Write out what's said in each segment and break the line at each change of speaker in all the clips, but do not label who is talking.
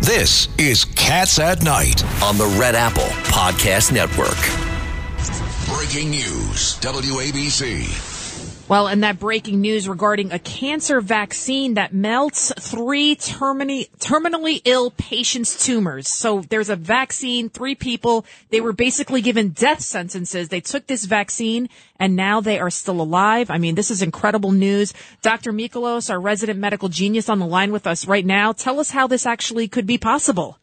This is Cats at Night
on the Red Apple Podcast Network.
Breaking news WABC.
Well, and that breaking news regarding a cancer vaccine that melts three termini- terminally ill patients' tumors. So there's a vaccine, three people, they were basically given death sentences. They took this vaccine and now they are still alive. I mean, this is incredible news. Dr. Michalos, our resident medical genius on the line with us right now. Tell us how this actually could be possible.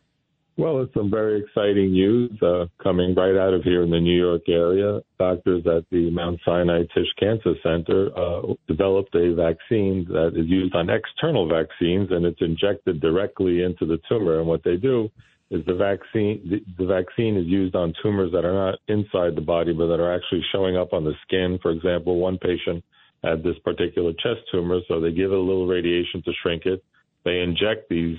Well, it's some very exciting news uh, coming right out of here in the New York area. Doctors at the Mount Sinai Tisch Cancer Center uh, developed a vaccine that is used on external vaccines, and it's injected directly into the tumor. And what they do is the vaccine the, the vaccine is used on tumors that are not inside the body, but that are actually showing up on the skin. For example, one patient had this particular chest tumor, so they give it a little radiation to shrink it. They inject these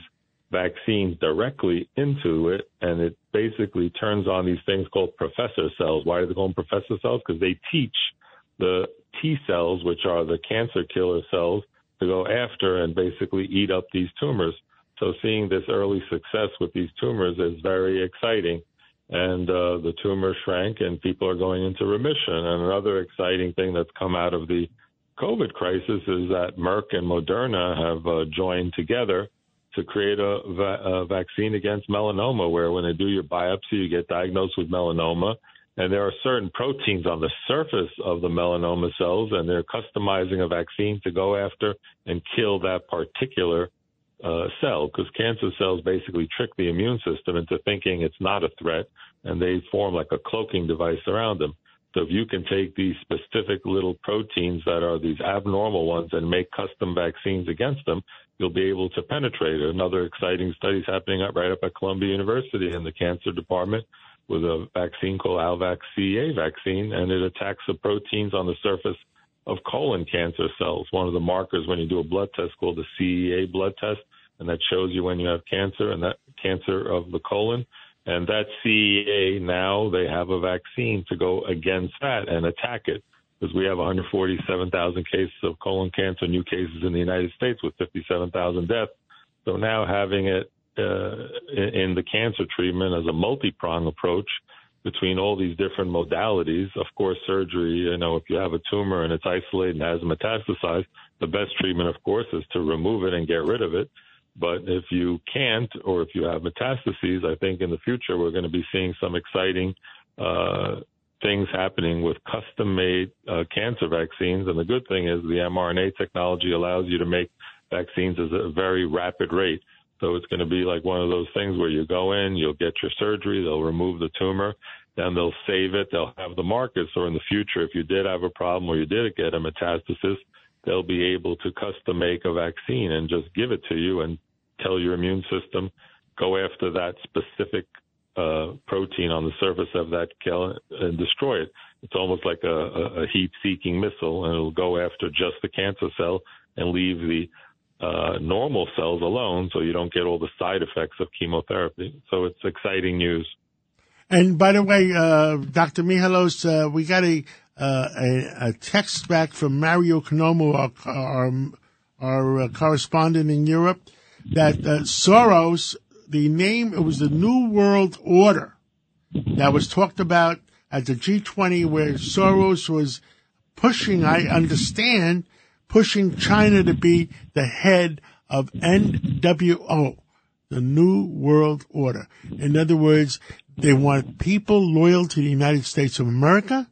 vaccines directly into it, and it basically turns on these things called professor cells. Why do they call them professor cells? Because they teach the T cells, which are the cancer killer cells, to go after and basically eat up these tumors. So seeing this early success with these tumors is very exciting. And uh, the tumor shrank and people are going into remission. And another exciting thing that's come out of the COVID crisis is that Merck and Moderna have uh, joined together to create a, va- a vaccine against melanoma, where when they do your biopsy, you get diagnosed with melanoma. And there are certain proteins on the surface of the melanoma cells, and they're customizing a vaccine to go after and kill that particular uh, cell, because cancer cells basically trick the immune system into thinking it's not a threat, and they form like a cloaking device around them. So if you can take these specific little proteins that are these abnormal ones and make custom vaccines against them, you'll be able to penetrate. It. Another exciting study is happening right up at Columbia University in the cancer department with a vaccine called Alvax CEA vaccine, and it attacks the proteins on the surface of colon cancer cells. One of the markers when you do a blood test called the CEA blood test, and that shows you when you have cancer and that cancer of the colon. And that CEA now they have a vaccine to go against that and attack it because we have 147,000 cases of colon cancer, new cases in the United States with 57,000 deaths. So now having it uh, in the cancer treatment as a multi-prong approach between all these different modalities. Of course, surgery, you know, if you have a tumor and it's isolated and has metastasized, the best treatment, of course, is to remove it and get rid of it. But if you can't, or if you have metastases, I think in the future we're going to be seeing some exciting uh, things happening with custom made uh, cancer vaccines. And the good thing is the mRNA technology allows you to make vaccines at a very rapid rate. So it's going to be like one of those things where you go in, you'll get your surgery, they'll remove the tumor, then they'll save it, they'll have the markers. So in the future, if you did have a problem or you did get a metastasis, they'll be able to custom make a vaccine and just give it to you and tell your immune system, go after that specific uh, protein on the surface of that kill and destroy it. It's almost like a, a heat-seeking missile, and it'll go after just the cancer cell and leave the uh, normal cells alone, so you don't get all the side effects of chemotherapy. So it's exciting news.
And by the way, uh, Dr. Michalos, uh, we got a, uh, a, a text back from Mario Konomo, our, our, our uh, correspondent in Europe, that Soros the name, it was the New World Order that was talked about at the G20 where Soros was pushing, I understand, pushing China to be the head of NWO, the New World Order. In other words, they want people loyal to the United States of America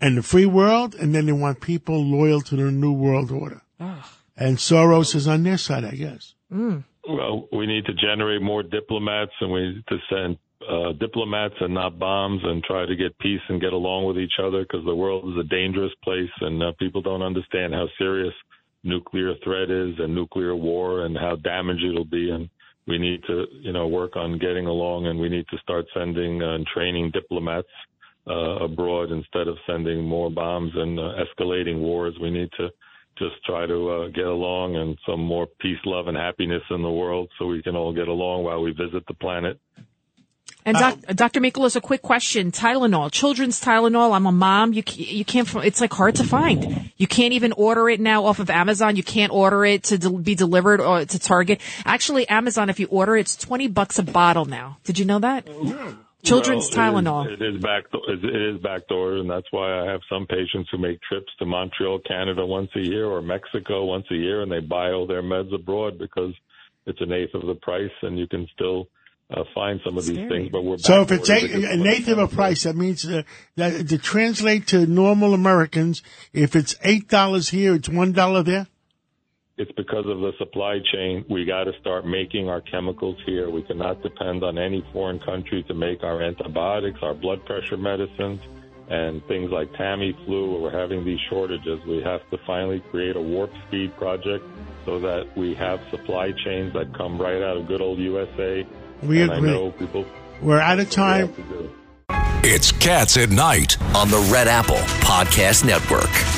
and the free world, and then they want people loyal to the New World Order. Oh. And Soros is on their side, I guess.
Mm.
Well, we need to generate more diplomats, and we need to send uh, diplomats and not bombs, and try to get peace and get along with each other because the world is a dangerous place, and uh, people don't understand how serious nuclear threat is and nuclear war and how damaged it'll be. And we need to, you know, work on getting along, and we need to start sending uh, and training diplomats uh, abroad instead of sending more bombs and uh, escalating wars. We need to just try to uh, get along and some more peace, love, and happiness in the world so we can all get along while we visit the planet.
And doc, Dr. Michalos, a quick question. Tylenol, children's Tylenol. I'm a mom. You, you can't, it's like hard to find. You can't even order it now off of Amazon. You can't order it to de- be delivered or to Target. Actually, Amazon, if you order, it, it's 20 bucks a bottle now. Did you know that? Children's
Well,
Tylenol.
It is, it is back. It is backdoor, and that's why I have some patients who make trips to Montreal, Canada, once a year, or Mexico once a year, and they buy all their meds abroad because it's an eighth of the price, and you can still uh, find some of these
Scary.
things. But we're
So if it's
backdoored
eight, an eighth of a price, that means uh, that to translate to normal Americans, if it's eight dollars here, it's one dollar there.
It's because of the supply chain. We got to start making our chemicals here. We cannot depend on any foreign country to make our antibiotics, our blood pressure medicines, and things like Tamiflu. Where we're having these shortages, we have to finally create a warp speed project so that we have supply chains that come right out of good old USA.
We
and
agree.
I know people.
We're out of time.
have to do.
It's Cats at Night.
on the Red Apple Podcast Network.